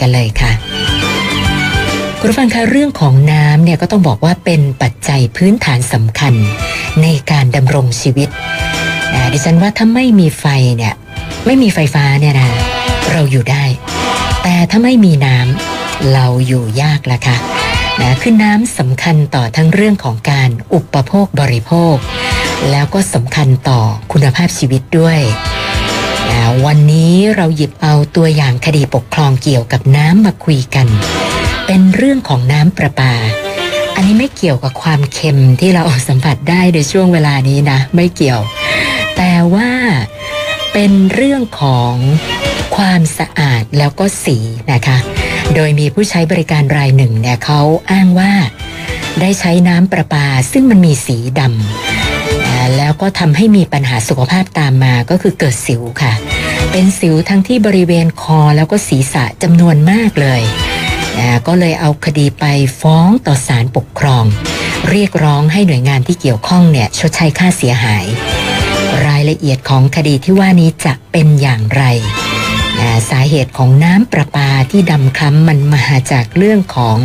กันเลยค่ะคุณผู้ฟังคะเรื่องของน้ำเนี่ยก็ต้องบอกว่าเป็นปัจจัยพื้นฐานสำคัญในการดำรงชีวิตนะดิฉันว่าถ้าไม่มีไฟเนี่ยไม่มีไฟฟ้าเนี่ยนะเราอยู่ได้ แต่ถ้าไม่มีน้ำเราอยู่ยากละค่ะนะคือน้ำสำคัญต่อทั้งเรื่องของการอุปโภคบริโภค แล้วก็สำคัญต่อคุณภาพชีวิตด้วย นะวันนี้เราหยิบเอาตัวอย่างคดีปกครองเกี่ยวกับน้ำมาคุยกัน เป็นเรื่องของน้ำประปา อันนี้ไม่เกี่ยวกับความเค็มที่เราสัมผัสได้ในช่วงเวลานี้นะ ไม่เกี่ยว แต่ว่าเป็นเรื่องของความสะอาดแล้วก็สีนะคะ โดยมีผู้ใช้บริการรายหนึ่งเนี่ยเขาอ้างว่า ได้ใช้น้ำประปาซึ่งมันมีสีดำแล้วก็ทำให้มีปัญหาสุขภาพตามมาก็คือเกิดสิวค่ะ เป็นสิวทั้งที่บริเวณคอแล้วก็ศีรษะจำนวนมากเลยก็เลยเอาคดีไปฟ้องต่อศาลปกครอง เรียกร้องให้หน่วยงานที่เกี่ยวข้องเนี่ยชดใช้ค่าเสียหาย รายละเอียดของคดีที่ว่านี้จะเป็นอย่างไรนะสาเหตุของน้ำประปาที่ดำคล้ำมันมาจากเรื่องของ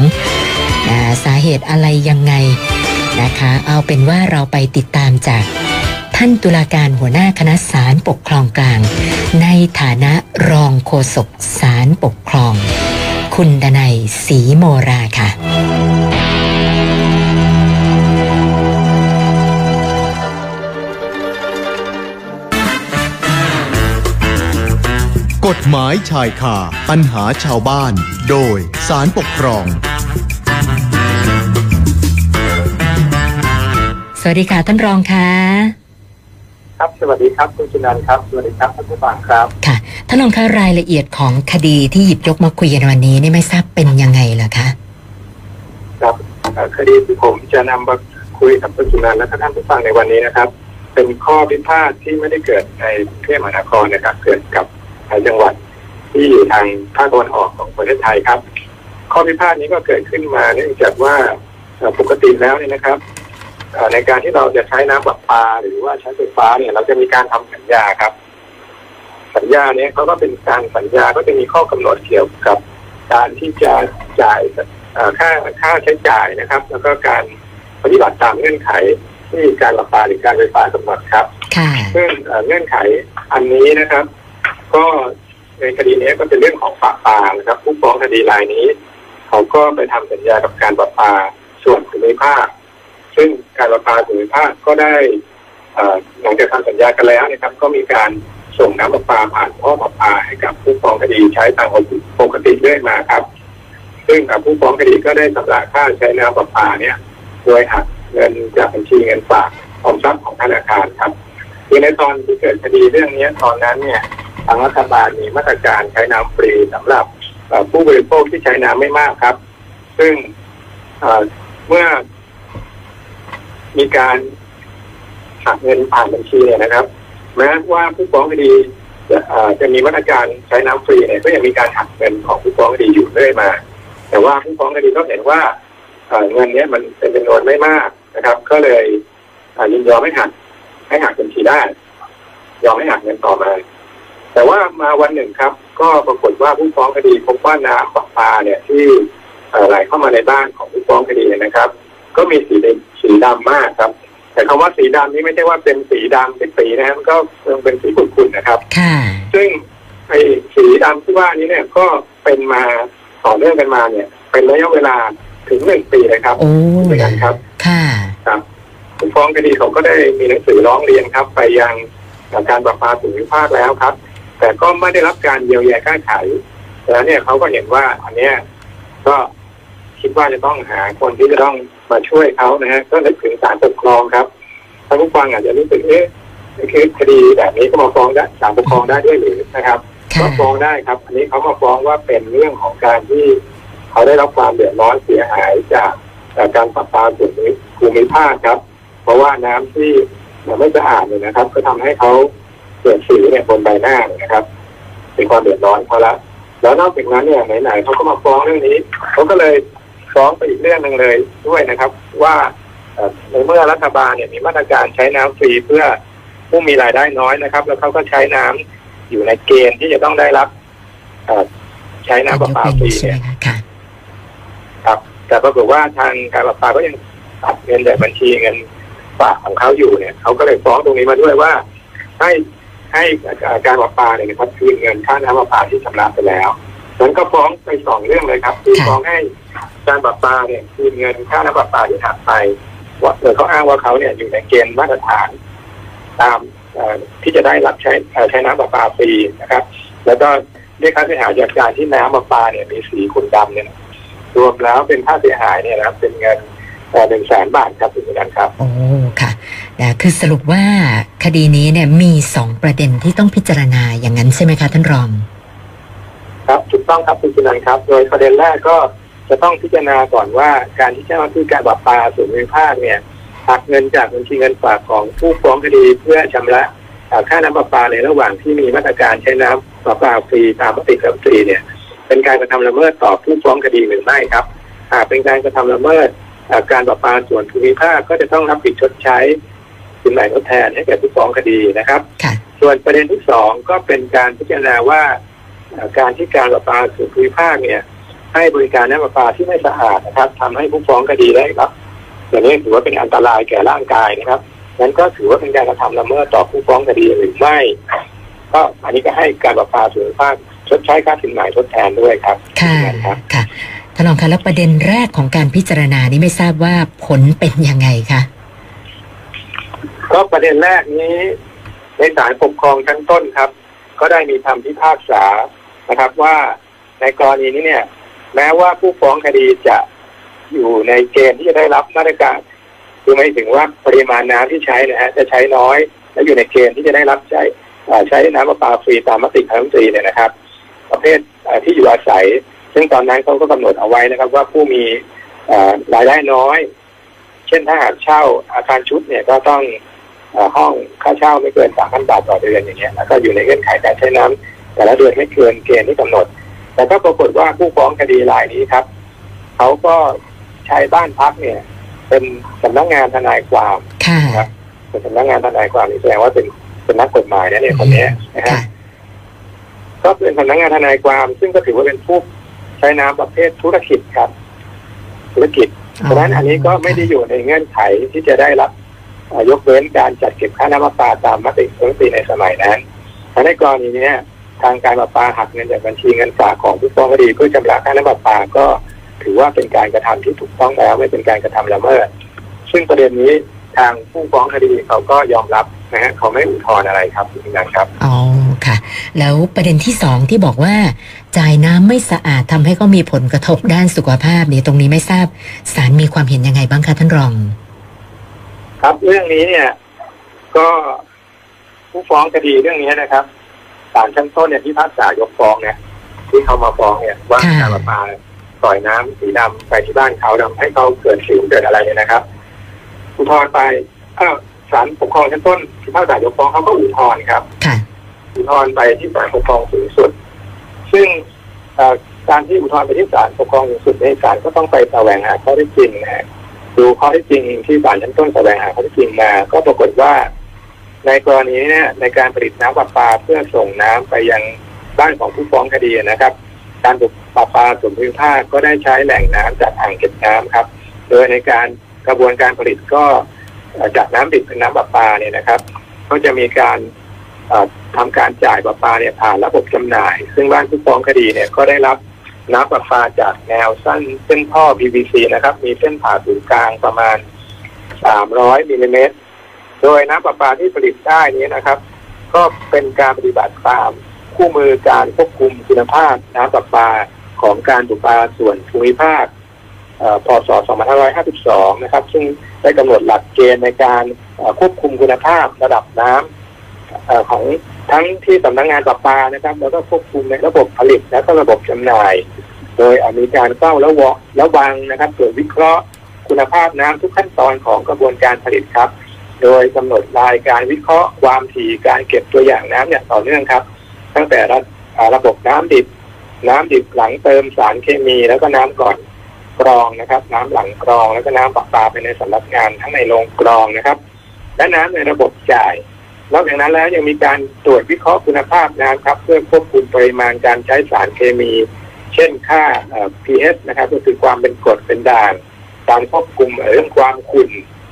นะสาเหตุอะไรยังไงนะคะ เอาเป็นว่าเราไปติดตามจากานตุลาการหัวหน้าคณะศาลปกครองกลาง ในฐานะรองโฆษกศาลปกครอง คุณดนัยศรีโมราค่ะกฎหมายชายคาปัญหาชาวบ้าน โดยสารปกครอง สวัสดีค่ะท่านรองค่ะ ครับ สวัสดีครับคุณจุนันท์ครับ สวัสดีครับท่านผู้ฟังครับ ค่ะท่านรองคะรายละเอียดของคดีที่หยิบยกมาคุยกันวันนี้นี่ไม่ทราบเป็นยังไงเหรอคะ ครับเอ่อคดีที่ผมจะนำมาคุยกับคุณจุนันท์และท่านผู้ฟังในวันนี้นะครับ เป็นข้อพิพาทที่ไม่ได้เกิดในกรุงเทพมหานครนะครับ เกิดกับหลายจังหวัดที่อยู่ทางภาคตะวันออกของประเทศไทยครับ ข้อพิพาทนี้ก็เกิดขึ้นมาเนื่องจากว่าเอ่อปกติแล้วเนี่ยนะครับเอ่อ ในการที่เราจะใช้น้ำประปาหรือว่าใช้ไฟฟ้าเนี่ย เราจะมีการทำสัญญาครับ สัญญาเนี้ยเขาก็เป็นการสัญญาก็จะมีข้อกำหนดเกี่ยวกับ การที่จะจ่ายเอ่อค่าค่าใช้จ่ายนะครับ แล้วก็การปฏิบัติตามเงื่อนไขที่การประปาหรือการไฟฟ้ากำหนดครับค่ะซึ่งเอ่อเงื่อนไขอันนี้นะครับ ก็ในคดีนี้ก็เป็นเรื่องของปราปานะครับ ผู้ฟ้องคดีรายนี้ เขาก็ไปทำสัญญากับการประปาส่วนภูมิภาค ซึ่งการประปาภูมิภาคก็ได้หลังจากทำสัญญากันแล้วนะครับ ก็มีการส่งน้ำประปาผ่านท่อประปาให้กับผู้ฟ้องคดีใช้ตามปกติเรื่อยมาครับ ซึ่งผู้ฟ้องคดีก็ได้ชำระค่าใช้น้ำประปาเนี่ยโดยหักเงินจากบัญชีเงินฝากออมทรัพย์ของธนาคารครับคือในตอนที่เกิดคดีเรื่องนี้ตอนนั้นเนี่ยทางรัฐบาลมีมาตรการใช้น้ำฟรีสำหรับผู้บริโภคที่ใช้น้ำไม่มากครับ ซึ่งเมื่อ มีการหักเงินผ่านบัญชีเนี่ยนะครับแม้ว่าผู้ฟ้องคดีจะจะมีมาตรการใช้น้ำฟรีเนี่ยก็ยังมีการหักเงินของผู้ฟ้องคดีอยู่เรื่อยมา แต่ว่าผู้ฟ้องคดีก็เห็นว่าเงินเนี้ยมันเป็นจำนวนไม่มากนะครับ ก็เลยยินยอมให้หักให้หักบัญชีได้ ยอมให้หักเงินต่อมา แต่ว่ามาวันหนึ่งครับ ก็ปรากฏว่าผู้ฟ้องคดีพบว่าน้ำประปาเนี่ยที่ไหลเข้ามาในบ้านของผู้ฟ้องคดีเนี่ยนะครับ ก็มีสีดำสีดำมากครับ แต่คำว่าสีดำนี้ไม่ใช่ว่าเป็นสีดำเป็นสีนะครับมันก็ยังเป็นสีขุ่นๆนะครับค่ะซึ่งไอ้สีดำที่ว่านี้เนี่ยก็เป็นมาต่อเนื่องกันมาเนี่ย เป็นระยะเวลาถึงหนึ่งปีเลยครับโอ้เหมือนกันครับค่ะครับผู้ฟ้องคดีเขาก็ได้มีหนังสือร้องเรียนครับ ไปยังการประปาส่วนภูมิภาคแล้วครับ แต่ก็ไม่ได้รับการเยียวยาแก้ไขแล้วเนี่ยเขาก็เห็นว่า อันเนี้ยก็คิดว่าจะต้องหาคนที่จะต้อง มาช่วยเขานะฮะก็นึกถึงศาลปกครองครับท่านผู้ฟังอาจจะรู้สึกเอ๊ะคือคดีแบบนี้ก็มาฟ้องได้ศาลปกครองได้ด้วยหรือนะครับค่ะก็ฟ้องได้ครับ อันนี้เขามาฟ้องว่าเป็นเรื่องของการที่เขาได้รับความเดือดร้อนเสียหายจากจากการปรับปาส่วนภูมิภาคครับ เพราะว่าน้ำที่มันไม่สะอาดเลยนะครับ ก็ทำให้เขาเกิดสีเนี่ยบนใบหน้าเนี่ยนะครับเป็นความเดือดร้อนเขาละแล้วนอกจากนั้นเนี่ยไหนๆเขาก็มาฟ้องเรื่องนี้เขาก็เลย ฟ้องไปอีกเรื่องหนึ่งเลยด้วยนะครับ ว่าเอ่อในเมื่อรัฐบาลเนี่ยมีมาตรการใช้น้ำฟรีเพื่อผู้มีรายได้น้อยนะครับ แล้วเขาก็ใช้น้ำอยู่ในเกณฑ์ที่จะต้องได้รับเอ่อใช้น้ำประปาฟรีใช่ไหมเนี่ยคะค่ะครับ แต่ปรากฏว่าทางการประปาก็ยังตัดเงินจากบัญชีเงินฝากของเขาอยู่เนี่ยเขาก็เลยฟ้องตรงนี้มาด้วยว่า ให้ให้การประปาเนี่ยนะครับคืนเงินค่าน้ำประปาที่ชำระไปแล้วนั้นก็ฟ้องไปสองเรื่องเลยครับคือค่ะฟ้องให้ การประปาเนี่ยคืนเงินค่าน้ำประปาที่หักไปว่าโดยเขาอ้างว่าเขาเนี่ยอยู่ในเกณฑ์มาตรฐาน ตามที่จะได้รับใช้ใช้น้ำประปาฟรีนะครับ แล้วก็เรียกค่าเสียหายจากการที่น้ำประปาเนี่ยมีสีขุ่นดำเนี่ยรวมแล้วเป็นค่าเสียหายเนี่ยนะครับเป็นเงินหนึ่งแสนบาทครับคุณผู้ชมครับโอ้ค่ะแต่คือสรุปว่าคดีนี้เนี่ยมีสองประเด็นที่ต้องพิจารณาอย่างนั้นใช่ไหมคะท่านรอง ครับถูกต้องครับคุณสุนันท์ครับ โดยประเด็นแรกก็ จะต้องพิจารณาก่อนว่าการที่เจ้าหน้าที่การประปาส่วนภูมิภาคเนี่ยหักเงินจากบัญชีเงินฝากของผู้ฟ้องคดีเพื่อชำระเอ่อค่าน้ำประปาในระหว่างที่มีมาตรการใช้น้ำประปาฟรีตามมติคณะรัฐมนตรีเนี่ย เป็นการกระทำละเมิดต่อผู้ฟ้องคดีหรือไม่ครับหากเป็นการกระทำละเมิดเอ่อการประปาส่วนภูมิภาคก็จะต้องรับผิดชดใช้สินไหมทดแทนให้แก่ผู้ฟ้องคดีนะครับค่ะส่วนประเด็นที่สองก็เป็นการพิจารณาว่าเอ่อการที่การประปาส่วนภูมิภาคเนี่ย ให้บริการน้ำประปาที่ไม่สะอาดนะครับทำให้ผู้ฟ้องคดีได้รับอย่างนี้ถือว่าเป็นอันตรายแก่ร่างกายนะครับนั้นก็ถือว่าเป็นการกระทำละเมิดต่อผู้ฟ้องคดีหรือไม่ ก็อันนี้ก็ให้การประปาส่วนภูมิภาคชดใช้ค่าสินไหมทดแทนด้วยครับค่ะครับค่ะท่านรองคะแล้วประเด็นแรกของการพิจารณานี้ไม่ทราบว่าผลเป็นยังไงคะก็ประเด็นแรกนี้ ในศาลปกครองชั้นต้นครับ ก็ได้มีคำพิพากษานะครับว่าในกรณีนี้เนี่ย แม้ว่าผู้ฟ้องคดีจะอยู่ในเกณฑ์ที่จะได้รับมาตรการคือไม่ถึงว่าปริมาณน้ำที่ใช้นะฮะจะใช้น้อย และอยู่ในเกณฑ์ที่จะได้รับใช้ใช้น้ำประปาฟรีตามมติคณะรัฐมนตรีเนี่ยนะครับ ประเภทที่อยู่อาศัย ซึ่งตอนนั้นเขาก็กำหนดเอาไว้นะครับ ว่าผู้มีรายได้น้อย เช่นถ้าหากเช่าอาคารชุดเนี่ยก็ต้องอห้องค่าเช่าไม่เกินสามพันบาทต่อเดือนอย่างเงี้ยแล้วก็อยู่ในเงื่อนไขการใช้น้ำแต่ละเดือนไม่เกินเกณฑ์ที่กำหนด แต่ก็ปรากฏว่าผู้ฟ้องคดีรายนี้ครับเขาก็ใช้บ้านพักเนี่ย เป็นสำนักงานทนายความค่ะครับเป็นสำนักงานทนายความนี่แสดงว่าเป็นเป็นนักกฎหมายนะเนี่ยคนเนี้ยนะฮะค่ะก็เป็นสำนักงานทนายความซึ่งก็ถือว่าเป็นผู้ใช้น้ำประเภทธุรกิจครับ ธุรกิจเพราะฉะนั้นอันนี้ก็ไม่ได้อยู่ในเงื่อนไขที่จะได้รับเอ่อยกเว้นการจัดเก็บค่าน้ำประปาตามมติคณะรัฐมนตรีในสมัยนั้นแต่ในกรณีเนี้ย ทางการประปาหักเงินจากบัญชีเงินฝากของผู้ฟ้องคดีเพื่อชำระค่าน้ำประปาก็ถือว่าเป็นการกระทำที่ถูกต้องแล้วไม่เป็นการกระทำละเมิด ซึ่งประเด็นนี้ทางผู้ฟ้องคดีเขาก็ยอมรับนะฮะเขาไม่อุทธรณ์อะไรครับคุณนันครับอ๋อค่ะ แล้วประเด็นที่สองที่บอกว่าจ่ายน้ำไม่สะอาดทำให้เขามีผลกระทบด้านสุขภาพนี่ตรงนี้ไม่ทราบศาลมีความเห็นยังไงบ้างคะท่านรอง ครับเรื่องนี้เนี่ย ก็ผู้ฟ้องคดีเรื่องนี้นะครับ ศาลชั้นต้นเนี่ยที่พากษายกฟ้องเนี่ยที่เขามาฟ้องเนี่ยว่าค่ะการประปาปล่อยน้ำสีดำไปที่บ้านเขาทำให้เขาเกิดสิวเกิดอะไรเนี่ยนะครับ อุทธรณ์ไปเอ้าศาลปกครองชั้นต้นที่พากษายกฟ้องเขาก็อุทธรณ์ครับค่ะอุทธรณ์ไปที่ศาลปกครองสูงสุด ซึ่งเอ่อการที่อุทธรณ์ไปที่ศาลปกครองสูงสุดในยศาลก็ต้องไปแสวงหาข้อเท็จจริงนะฮะดูข้อเท็จจริงที่ศาลชั้นต้นแสวงหาข้อเท็จจริงมา ก็ปรากฏว่า ในกรณีนี่ยในการผลิตน้ำประปาเพื่อส่งน้ำไปยังบ้านของผู้ฟ้องคดีนะครับ การประปาส่วนภูมิภาคก็ได้ใช้แหล่งน้ำจากอ่างเก็บน้ำครับ โดยในการกระบวนการผลิตก็จากน้ำดิบเป็นน้ำประปาเนี่ยนะครับ ก็จะมีการเอ่อทำการจ่ายประปาเนี่ยผ่านระบบจำหน่าย ซึ่งบ้านผู้ฟ้องคดีเนี่ยก็ได้รับน้ำประปาจากแนวสั้นเส้นท่อ PVC นะครับ มีเส้นผ่าศูนย์กลางประมาณ 300มิลลิเมตร โดยน้ำประปาที่ผลิตได้นี้นะครับ ก็เป็นการปฏิบัติตามคู่มือการควบคุมคุณภาพน้ำประปาของการประปาส่วนภูมิภาคพศ 2552 นะครับ ซึ่งได้กำหนดหลักเกณฑ์ในการควบคุมคุณภาพระดับน้ำอของทั้งที่สำนักงานประปานะครับ แล้วก็ควบคุมในระบบผลิตและก็ระบบจำหน่าย โดยมีการเฝ้าระวะระวังนะครับตรวจวิเคราะห์คุณภาพน้ำทุกขั้นตอนของกระบวนการผลิตครับ โดยกำหนดรายการวิเคราะห์ความถี่การเก็บตัวอย่างน้ำอย่างต่อเนื่องครับ ตั้งแต่ระระบบน้ำดิบ น้ำดิบหลังเติมสารเคมี แล้วก็น้ำก่อนกรองนะครับ น้ำหลังกรอง แล้วก็น้ำประปาไปในสำนักงานทั้งในโรงกรองนะครับ และน้ำในระบบจ่ายนอกจากนั้นแล้วยังมีการตรวจวิเคราะห์คุณภาพน้ำครับ เพื่อควบคุมปริมาณการใช้สารเคมี เช่นค่าเอ่อ pH นะครับ ก็คือความเป็นกรดเป็นด่างการควบคุมเรื่องความขุ่น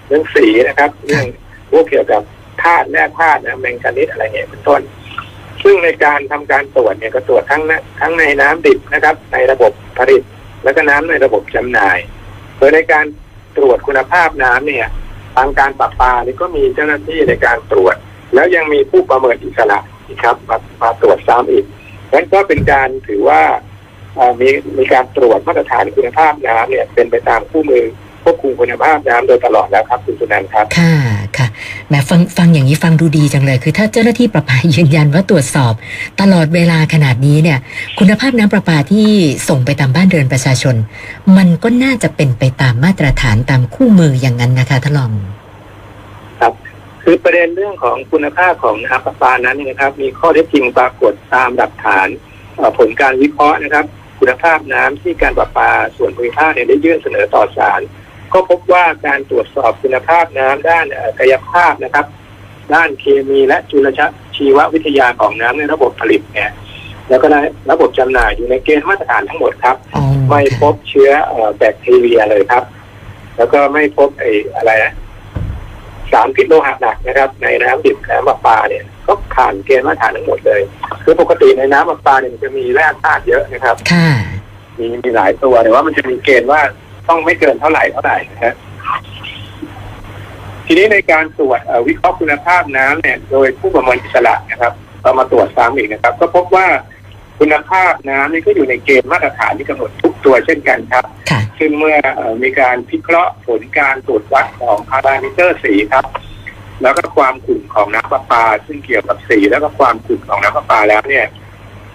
เรื่องสีนะครับ เรื่อง พวกเกี่ยวกับธาตุแร่ธาตุนะแมงกานิสอะไรเงี้ยเป็นต้น ซึ่งในการทำการตรวจเนี่ยก็ตรวจทั้งนะทั้งในน้ำดิบนะครับ ในระบบผลิต แล้วก็น้ำในระบบจำหน่าย โดยในการตรวจคุณภาพน้ำเนี่ยทางการประปานี่ก็มีเจ้าหน้าที่ในการตรวจ แล้วยังมีผู้ประเมินอิสระอีกครับมามาตรวจซ้ำอีกนั้นก็เป็นการถือว่ามีมีการตรวจมาตรฐานคุณภาพน้ำเนี่ยเป็นไปตามคู่มือควบคุมคุณภาพน้ำโดยตลอดแล้วครับคุณสุนันท์ครับ ค่ะ แหมฟังฟังอย่างนี้ฟังดูดีจังเลย คือถ้าเจ้าหน้าที่ประปายืนยันว่าตรวจสอบ ตลอดเวลาขนาดนี้เนี่ย คุณภาพน้ำประปาที่ส่งไปตามบ้านเรือนประชาชน มันก็น่าจะเป็นไปตามมาตรฐานตามคู่มืออย่างนั้นนะคะท่านรองคือประเด็นเรื่องของคุณภาพของน้ำประปานั้นนะครับ มีข้อเท็จจริงปรากฏตามหลักฐานผลการวิเคราะห์นะครับ คุณภาพน้ำที่การประปาส่วนภูมิภาคได้ยื่นเสนอต่อศาล ก็พบว่าการตรวจสอบคุณภาพน้ำด้านเอ่อกายภาพนะครับ ด้านเคมีและจุลชีววิทยาของน้ำในระบบผลิตเนี่ยแล้วก็ในระบบจำหน่ายอยู่ในเกณฑ์มาตรฐานทั้งหมดครับอ๋อไม่พบเชื้อเอ่อแบคทีเรียเลยครับ แล้วก็ไม่พบไอ้อะไรนะสารพิษโลหะหนักนะครับ ในน้ำดิบน้ำประปาเนี่ยก็ผ่านเกณฑ์มาตรฐานทั้งหมดเลย คือปกติในน้ำประปาเนี่ยมันจะมีแร่ธาตุเยอะนะครับค่ะมีมีหลายตัวแต่ว่ามันจะมีเกณฑ์ว่า ต้องไม่เกินเท่าไหร่เท่าไหร่นะฮะทีนี้ในการตรวจเอ่อวิเคราะห์คุณภาพน้ำเนี่ย โดยผู้ประเมินอิสระนะครับเรามาตรวจซ้ำอีกนะครับ ก็พบว่าคุณภาพน้ำนี่ก็อยู่ในเกณฑ์มาตรฐานที่กำหนดทุกตัวเช่นกันครับค่ะซึ่งเมื่อเอ่อมีการพิเคราะห์ผลการตรวจวัดของพารามิเตอร์สีครับ แล้วก็ความขุ่นของน้ำประปา ซึ่งเกี่ยวกับสีแล้วก็ความขุ่นของน้ำประปาแล้วเนี่ย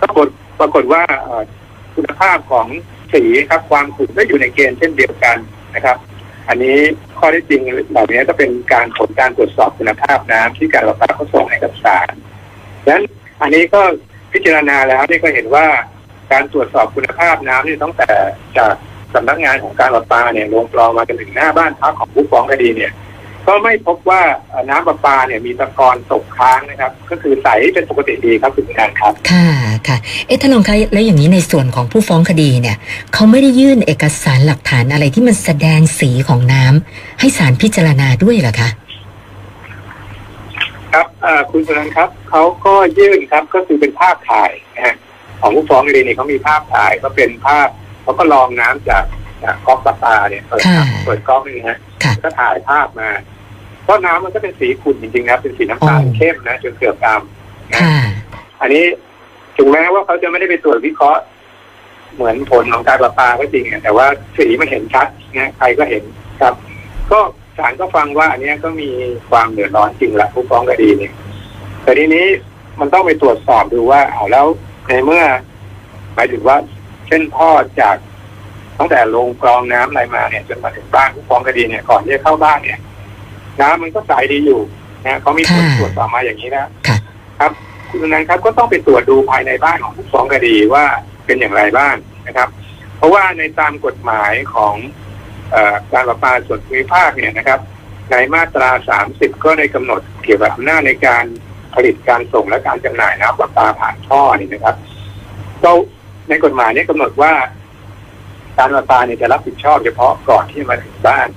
ปรากฏปรากฏว่าเอ่อคุณภาพของ สีครับความขุ่นก็อยู่ในเกณฑ์เช่นเดียวกันนะครับ อันนี้ข้อที่จริงเหล่านี้ก็เป็นการผลการตรวจสอบคุณภาพน้ำที่การประปาเขาส่งให้กับศาลดังนั้นอันนี้ก็พิจารณาแล้วนี่ก็เห็นว่าการตรวจสอบคุณภาพน้ำนี่ตั้งแต่จากสำนักงานของการประปาเนี่ยลงกรองมาจนถึงหน้าบ้านพักของผู้ฟ้องคดีเนี่ย ก็ไม่พบว่าเอ่อน้ำประปาเนี่ยมีตะกอนตกค้างนะครับ ก็คือใสเป็นปกติดีครับคุณการครับ ค่ะค่ะเอ๊ะท่านรองคะแล้วอย่างนี้ในส่วนของผู้ฟ้องคดีเนี่ยเขาไม่ได้ยื่นเอกสารหลักฐานอะไรที่มันแสดงสีของน้ำให้ศาลพิจารณาด้วยเหรอคะครับเอ่อคุณสุนันท์ครับเขาก็ยื่นครับก็คือเป็นภาพถ่ายนะฮะของผู้ฟ้องคดีเนี่ยเขามีภาพถ่ายก็เป็นภาพเขาก็ลองน้ำจากจากก๊อกประปาเนี่ยเปิดค่ะเปิดก๊อกนี่ฮะค่ะก็ถ่ายภาพมา เพราะน้ำมันก็เป็นสีขุ่นจริงๆนะครับเป็นสีน้ำตาลอ๋อเข้มนะจนเกือบดำนะค่ะอันนี้ถึงแม้ว่าเขาจะไม่ได้ไปตรวจวิเคราะห์ เหมือนผลของการประปาก็จริงอะแต่ว่าสีมันเห็นชัดนะใครก็เห็นครับ ก็ศาลก็ฟังว่าอันเนี้ยก็มีความเดือดร้อนจริงละผู้ฟ้องคดีเนี่ยแต่ทีนี้มันต้องไปตรวจสอบดูว่าเอาแล้วในเมื่อหมายถึงว่า เช่นพ่อจากตั้งแต่ลงกรองน้ำอะไรมาเนี่ยจนมาถึงบ้านผู้ฟ้องคดีเนี่ยก่อนที่จะเข้าบ้านเนี่ย น้ำมันก็ใสดีอยู่นะเขามีผลค่ะตรวจสอบมาอย่างนี้นะค่ะครับคุณนั้นครับก็ต้องไปตรวจดูภายในบ้านของผู้ฟ้องคดีว่าเป็นอย่างไรบ้างนะครับ เพราะว่าในตามกฎหมายของเออการประปาส่วนภูมิภาคเนี่ยนะครับ ในมาตรา 30 ก็ได้กำหนดเกี่ยวกับอำนาจในการผลิตการส่งและการจำหน่ายน้ำประปาผ่านท่อนี่นะครับก็ในกฎหมายเนี้กำหนดว่า การประปาเนี่ยจะรับผิดชอบเฉพาะก่อนที่จะมาถึงบ้าน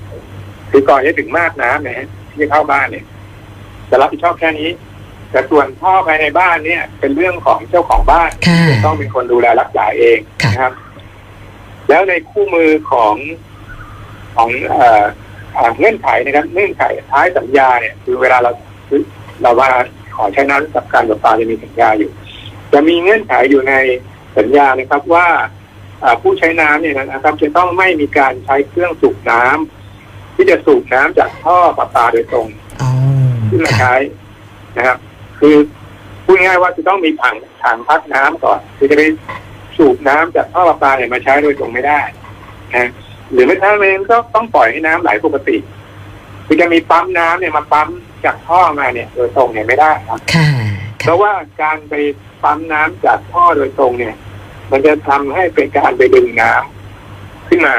คือก่อนที่จะถึงมากน้ำเนี่ยฮะที่จะเข้าบ้านเนี่ยจะรับผิดชอบแค่นี้ แต่ส่วนท่อภายในบ้านเนี่ย เป็นเรื่องของเจ้าของบ้านค่ะที่ต้องเป็นคนดูแลรักษาเองค่ะนะครับ แล้วในคู่มือของของเอ่อเอ่อเงื่อนไขนะครับเงื่อนไขท้ายสัญญาเนี่ย คือเวลาเราเราว่าขอใช้น้ำกับการประปาจะมีสัญญาอยู่ จะมีเงื่อนไขอยู่ในสัญญานะครับว่าอ่าผู้ใช้น้ำเนี่ยนะครับ จะต้องไม่มีการใช้เครื่องสูบน้ำ ที่จะสูบน้ำจากท่อประปาโดยตรงอ๋อขึ้นมาค่ะใช้นะครับ คือพูดง่ายๆว่าจะต้องมีถังถังพักน้ำก่อนคือจะไปสูบน้ำจากท่อประปาเนี่ยมาใช้โดยตรงไม่ได้นะหรือไม่ถ้าไม่งั้นก็ต้องปล่อยให้น้ำไหลปกติคือจะมีปั๊มน้ำเนี่ยมาปั๊มจากท่อมาเนี่ย โดยตรงเนี่ยไม่ได้ครับค่ะเพค่ะราะว่าการไปปั๊มน้ำจากท่อโดยตรงเนี่ย มันจะทำให้เป็นการไปดึงน้ำขึ้นมา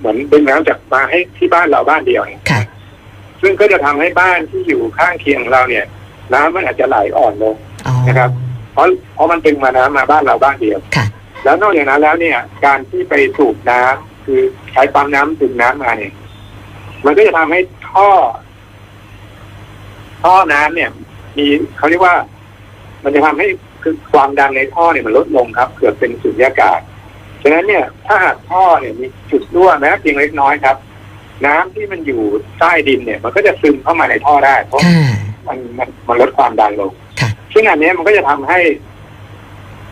เหมือนดึงน้ำจากมาให้ที่บ้านเราบ้านเดียวเนี่ยค่ะ ซึ่งก็จะทำให้บ้านที่อยู่ข้างเคียงของเราเนี่ย น้ำมันอาจจะไหลอ่อนลงอ๋อนะครับ เพราะเพราะมันดึงมาน้ำมาบ้านเราบ้านเดียวค่ะ แล้วนอกจากนั้นแล้วเนี่ย การที่ไปสูบน้ำคือใช้ปั๊มน้ำสูบน้ำมาเนี่ยมันก็จะทำให้ท่อ ท่อน้ำเนี่ย มีเขาเรียกว่า มันจะทำให้คือความดันในท่อเนี่ยมันลดลงครับ เกิดเป็นสุญญากาศ ฉะนั้นเนี่ยถ้าหากท่อเนี่ยมีจุดรั่วแม้เพียงเล็กน้อยครับ น้ำที่มันอยู่ใต้ดินเนี่ย มันก็จะซึมเข้ามาในท่อได้ เพราะค่ะมันมันมันลดความดันลงค่ะซึ่งอันเนี้ยมันก็จะทำให้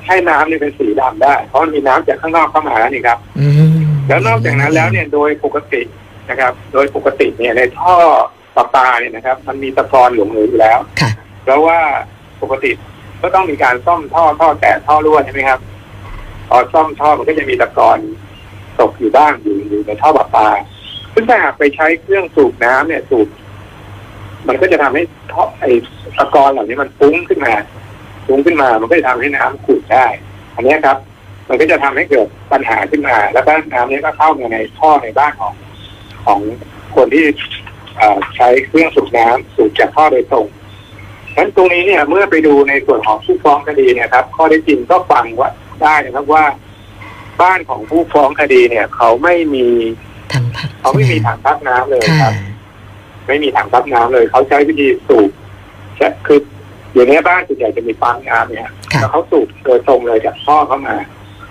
ให้น้ำเนี่ยเป็นสีดำได้ เพราะมันมีน้ำจากข้างนอกเข้ามาแล้วนี่ครับอืมแล้วนอกจากนั้นแล้วเนี่ยโดยปกตินะครับ โดยปกติเนี่ยในท่อประปาเนี่ยนะครับ มันมีตะกอนหลงเหลืออยู่แล้วค่ะเพราะว่าปกติก็ต้องมีการซ่อมท่อท่อแตกท่อรั่วใช่ไหมครับ พอซ่อมท่อมันก็จะมีตะกอนตกอยู่บ้างอยู่อยู่ในท่อประปาซึ่งถ้าหากไปใช้เครื่องสูบน้ำเนี่ยสูบมันก็จะทำให้ท่อไอ้ตะกอนเหล่านี้มันฟุ้งขึ้นมาฟุ้งขึ้นมา มันก็จะทำให้น้ำขุ่นได้ อันนี้ครับ มันก็จะทำให้เกิดปัญหาขึ้นมา แล้วก็น้ำนี้ก็เข้ามาในท่อในบ้านของของคนที่ใช้เครื่องสูบน้ำสูบจากท่อโดยตรงฉะนั้นตรงนี้เนี่ยเมื่อไปดูในส่วนของผู้ฟ้องคดีเนี่ยครับ ข้อได้จริงก็ฟังว่า ได้นะครับว่า บ้านของผู้ฟ้องคดีเนี่ย เขาไม่มีทำพักเขาไม่มีถังพักน้ำเลยค่ะครับ ไม่มีถังพักน้ำเลย เขาใช้วิธีสูบใช่คือเดี๋ยวนี้บ้านส่วนใหญ่จะมีปั๊มน้ำเนี่ยค่ะแล้วเขาสูบโดยตรงเลยจากท่อเข้ามา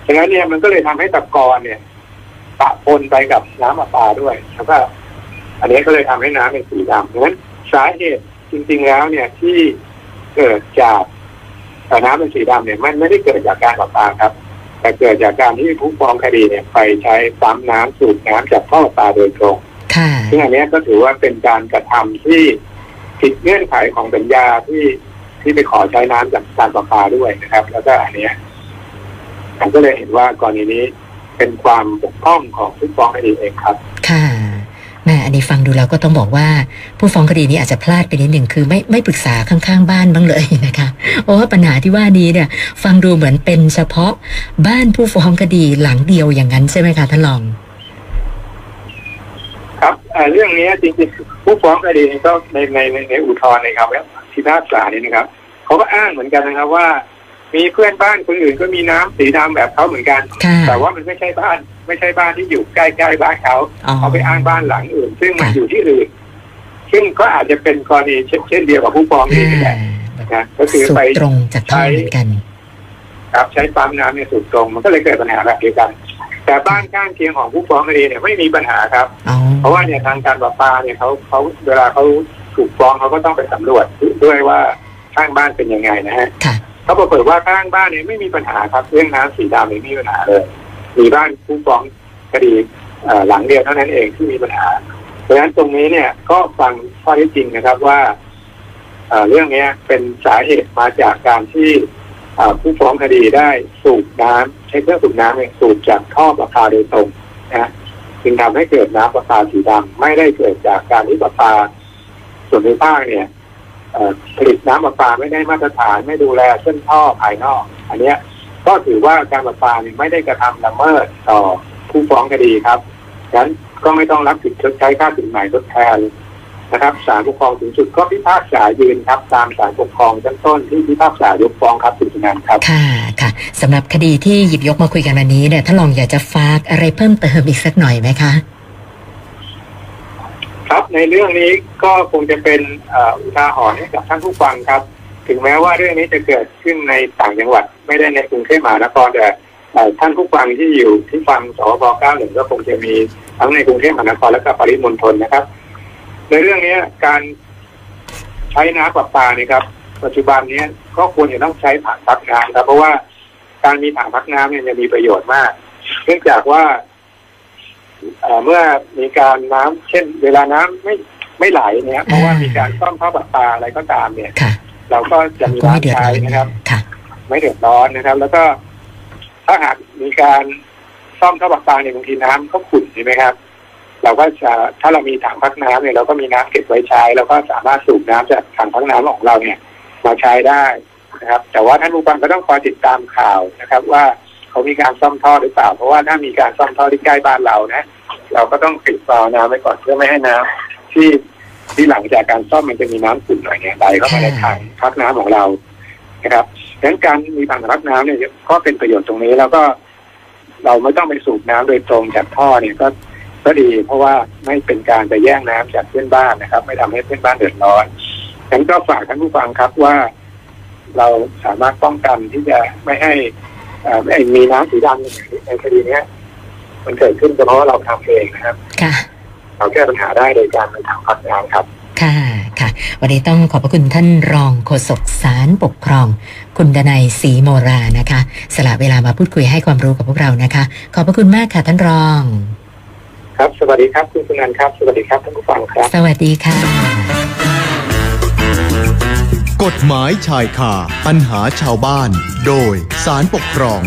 ฉะนั้นเนี่ยมันก็เลยทำให้ตะกอนเนี่ยปะปนไปกับน้ำประปาด้วยแล้วก็อันนี้ก็เลยทำให้น้ำเป็นสีดำดังนั้นสาเหตุจริง ๆแล้วเนี่ยที่เกิดจาก เอ่อน้ำเป็นสีดำเนี่ยมันไม่ได้เกิดจากการประปาครับ แต่เกิดจากการที่ผู้ฟ้องคดีเนี่ยไปใช้ปั๊มน้ำสูบน้ำจากท่อประปาโดยตรงค่ะซึ่งอันเนี้ยก็ถือว่าเป็นการกระทำที่ผิดเงื่อนไขของสัญญาที่ที่ไปขอใช้น้ำจากการประปาด้วยนะครับ แล้วก็อันเนี้ยผมก็เลยเห็นว่ากรณีนี้เป็นความบกพร่องของผู้ฟ้องคดีเองครับค่ะแม่ อันนี้ฟังดูแล้วก็ต้องบอกว่า ผู้ฟ้องคดีนี้อาจจะพลาดไปนิดหนึ่งคือไม่ไม่ปรึกษาข้างๆ บ้านบ้างเลยนะคะเพราะว่าปัญหาที่ว่านี้เนี่ย ฟังดูเหมือนเป็นเฉพาะบ้านผู้ฟ้องคดีหลังเดียวอย่างนั้นใช่ไหมคะท่านรอง ครับเอ่อเรื่องนี้จริงๆผู้ฟ้องคดีนี่ก็ในในในในอุทธรณ์นะครับแล้วพิพากษานี่นะครับเขาก็อ้างเหมือนกันนะครับว่ามีเพื่อนบ้านคนอื่นก็มีน้ำสีดำแบบเขาเหมือนกันค่ะแต่ว่ามันไม่ใช่บ้าน ไม่ใช่บ้านที่อยู่ใกล้ๆบ้านเขาอ๋อเขาไปอ้างบ้านหลังอื่น ซึ่งมันค่ะอยู่ที่อื่นซึ่งก็อาจจะเป็นกรณีเช่นเช่นเดียวกับผู้ฟ้องนี่แหละอ่านะก็คือสูไปบตรงจากท่อเหมือนกัน ครับใช้ปั๊มน้ำเนี่ยสูบตรง มันก็เลยเกิดปัญหาแบบเดียวกัน แต่บ้านข้างเคียงของผู้ฟ้องคดีเนี่ยไม่มีปัญหาครับอ๋อเพราะว่าเนี่ยทางการประปาเนี่ยเขาเขาเวลาเขาถูกฟ้องเขาก็ต้องไปสำรวจด้วยว่าข้างบ้านเป็นยังไงนะฮะค่ะเขาปรากฏว่าข้างบ้านเนี่ยไม่มีปัญหาครับเรื่องน้ำสีดำไม่มีปัญหาเลยมีบ้านผู้ฟ้องคดีเอ่อหลังเดียวเท่านั้นเองที่มีปัญหา เพราะฉะนั้นตรงนี้เนี่ยก็ฟังข้อเท็จจริงนะครับว่าเรื่องนี้เป็นสาเหตุมาจากการที่ผู้ฟ้องคดีได้สูบน้ำใช้เครื่องสูบน้ำเนี่ยสูบจากท่อประปาโดยตรงนะจึงทำให้เกิดน้ำประปาสีดำไม่ได้เกิดจากการที่ประปาส่วนภูมิภาคเนี่ยผลิตน้ำประปาไม่ได้มาตรฐานไม่ดูแลเส้นท่อภายนอก อันเนี้ยก็ถือว่าการประปาเนี่ยไม่ได้กระทำละเมิดต่อผู้ฟ้องคดีครับฉะนั้น ก็ไม่ต้องรับผิดชดใช้ค่าสินใหม่ทดแทนนะครับศาลปกครองสูงสุดก็พิพากษายืนครับ ตามศาลปกครองชั้นต้นที่พิพากษายกฟ้องครับคุณสุนันท์ครับค่ะค่ะสำหรับคดีที่หยิบยกมาคุยกันวันนี้เนี่ยท่านรองอยากจะฝากอะไรเพิ่มเติมอีกสักหน่อยไหมคะครับในเรื่องนี้ก็คงจะเป็นเอ่ออุทาหรณ์ให้กับท่านผู้ฟังครับ ถึงแม้ว่าเรื่องนี้จะเกิดขึ้นในต่างจังหวัด ไม่ได้ในกรุงเทพมหานครแต่เอ่อ ท่านผู้ฟังที่อยู่ที่ฟังสบ91ก็คงจะมีทั้งในกรุงเทพมหานครและก็ปริมณฑลนะครับ ในเรื่องนี้การใช้น้ำประปาเนี่ยครับ ปัจจุบันเนี้ก็ควรจะต้องใช้ถังพักน้ำครับ เพราะว่าการมีถังพักน้ำเนี่ยจะมีประโยชน์มาก เนื่องจากว่าเอ่อเมื่อมีการน้ำเช่น เวลาน้ำไม่ไม่ไหลเนี่ยเพราะว่ามีการซ่อมท่อประปาอะไรก็ตามเนี่ยค่ะเราก็จะมีก็ไม่เดือดน้ำใช้ร้อนนะครับค่ะไม่เดือดร้อนนะครับ แล้วก็ ถ้าหากมีการซ่อมท่อประปาเนี่ยบางทีน้ำก็ขุ่นใช่ไหมครับ เราก็จะถ้าเรามีถังพักน้ำเนี่ยเราก็มีน้ำเก็บไว้ใช้เราก็สามารถสูบน้ำจากถังพักน้ำของเราเนี่ย มาใช้ได้นะครับ แต่ว่าท่านผู้ฟังก็ต้องคอยติดตามข่าวนะครับ ว่าเขามีการซ่อมท่อหรือเปล่า เพราะว่าถ้ามีการซ่อมท่อที่ใกล้บ้านเรานะ เราก็ต้องปิดวาล์วน้ำไว้ก่อนเพื่อไม่ให้น้ำที่ที่หลังจากการซ่อมมันจะมีน้ำขุ่นหน่อยเนี่ยไหลเข้ามาในถังพักน้ำของเรานะครับ ดังนั้นการมีถังพักน้ำเนี่ยก็เป็นประโยชน์ตรงนี้แล้วก็เราไม่ต้องไปสูบน้ำโดยตรงจากท่อเนี่ยก็ก็ดี เพราะว่าไม่เป็นการไปแย่งน้ำจากเพื่อนบ้านนะครับ ไม่ทำให้เพื่อนบ้านเดือดร้อนฉะนั้นก็ฝากท่านผู้ฟังครับว่า เราสามารถป้องกันที่จะไม่ให้เอ่อไอ้มีน้ำสีดำในคดีเนี้ยมันเกิดขึ้นก็เพราะว่าเราทำเองนะครับค่ะเราแก้ปัญหาได้โดยการไปทำพักน้ำครับค่ะค่ะ วันนี้ต้องขอบพระคุณท่านรองโฆษกสารปกครอง คุณดนัยศรีโมรานะคะ สละเวลามาพูดคุยให้ความรู้กับพวกเรานะคะ ขอบพระคุณมากค่ะท่านรอง ครับสวัสดีครับคุณสุนันท์ครับ สวัสดีครับท่านผู้ฟังครับ สวัสดีค่ะ กฎหมายชายคาปัญหาชาวบ้าน โดยสารปกครอง